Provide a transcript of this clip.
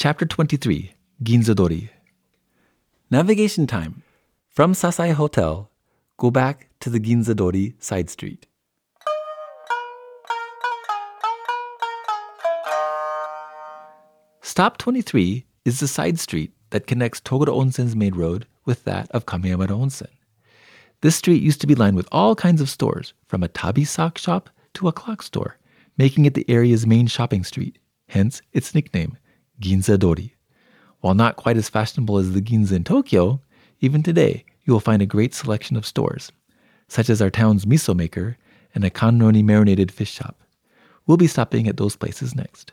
Chapter 23 Ginzadori. Navigation time. From Sasaya Hotel, go back to the Ginzadori side street. Stop 23 is the side street that connects Togura Onsen's main road with that of Kamiyamada Onsen. This street used to be lined with all kinds of stores, from a tabi sock shop to a clock store, making it the area's main shopping street, hence its nickname, Ginza Dori. While not quite as fashionable as the Ginza in Tokyo, even today you will find a great selection of stores, such as our town's miso maker and a kannoni marinated fish shop. We'll be stopping at those places next.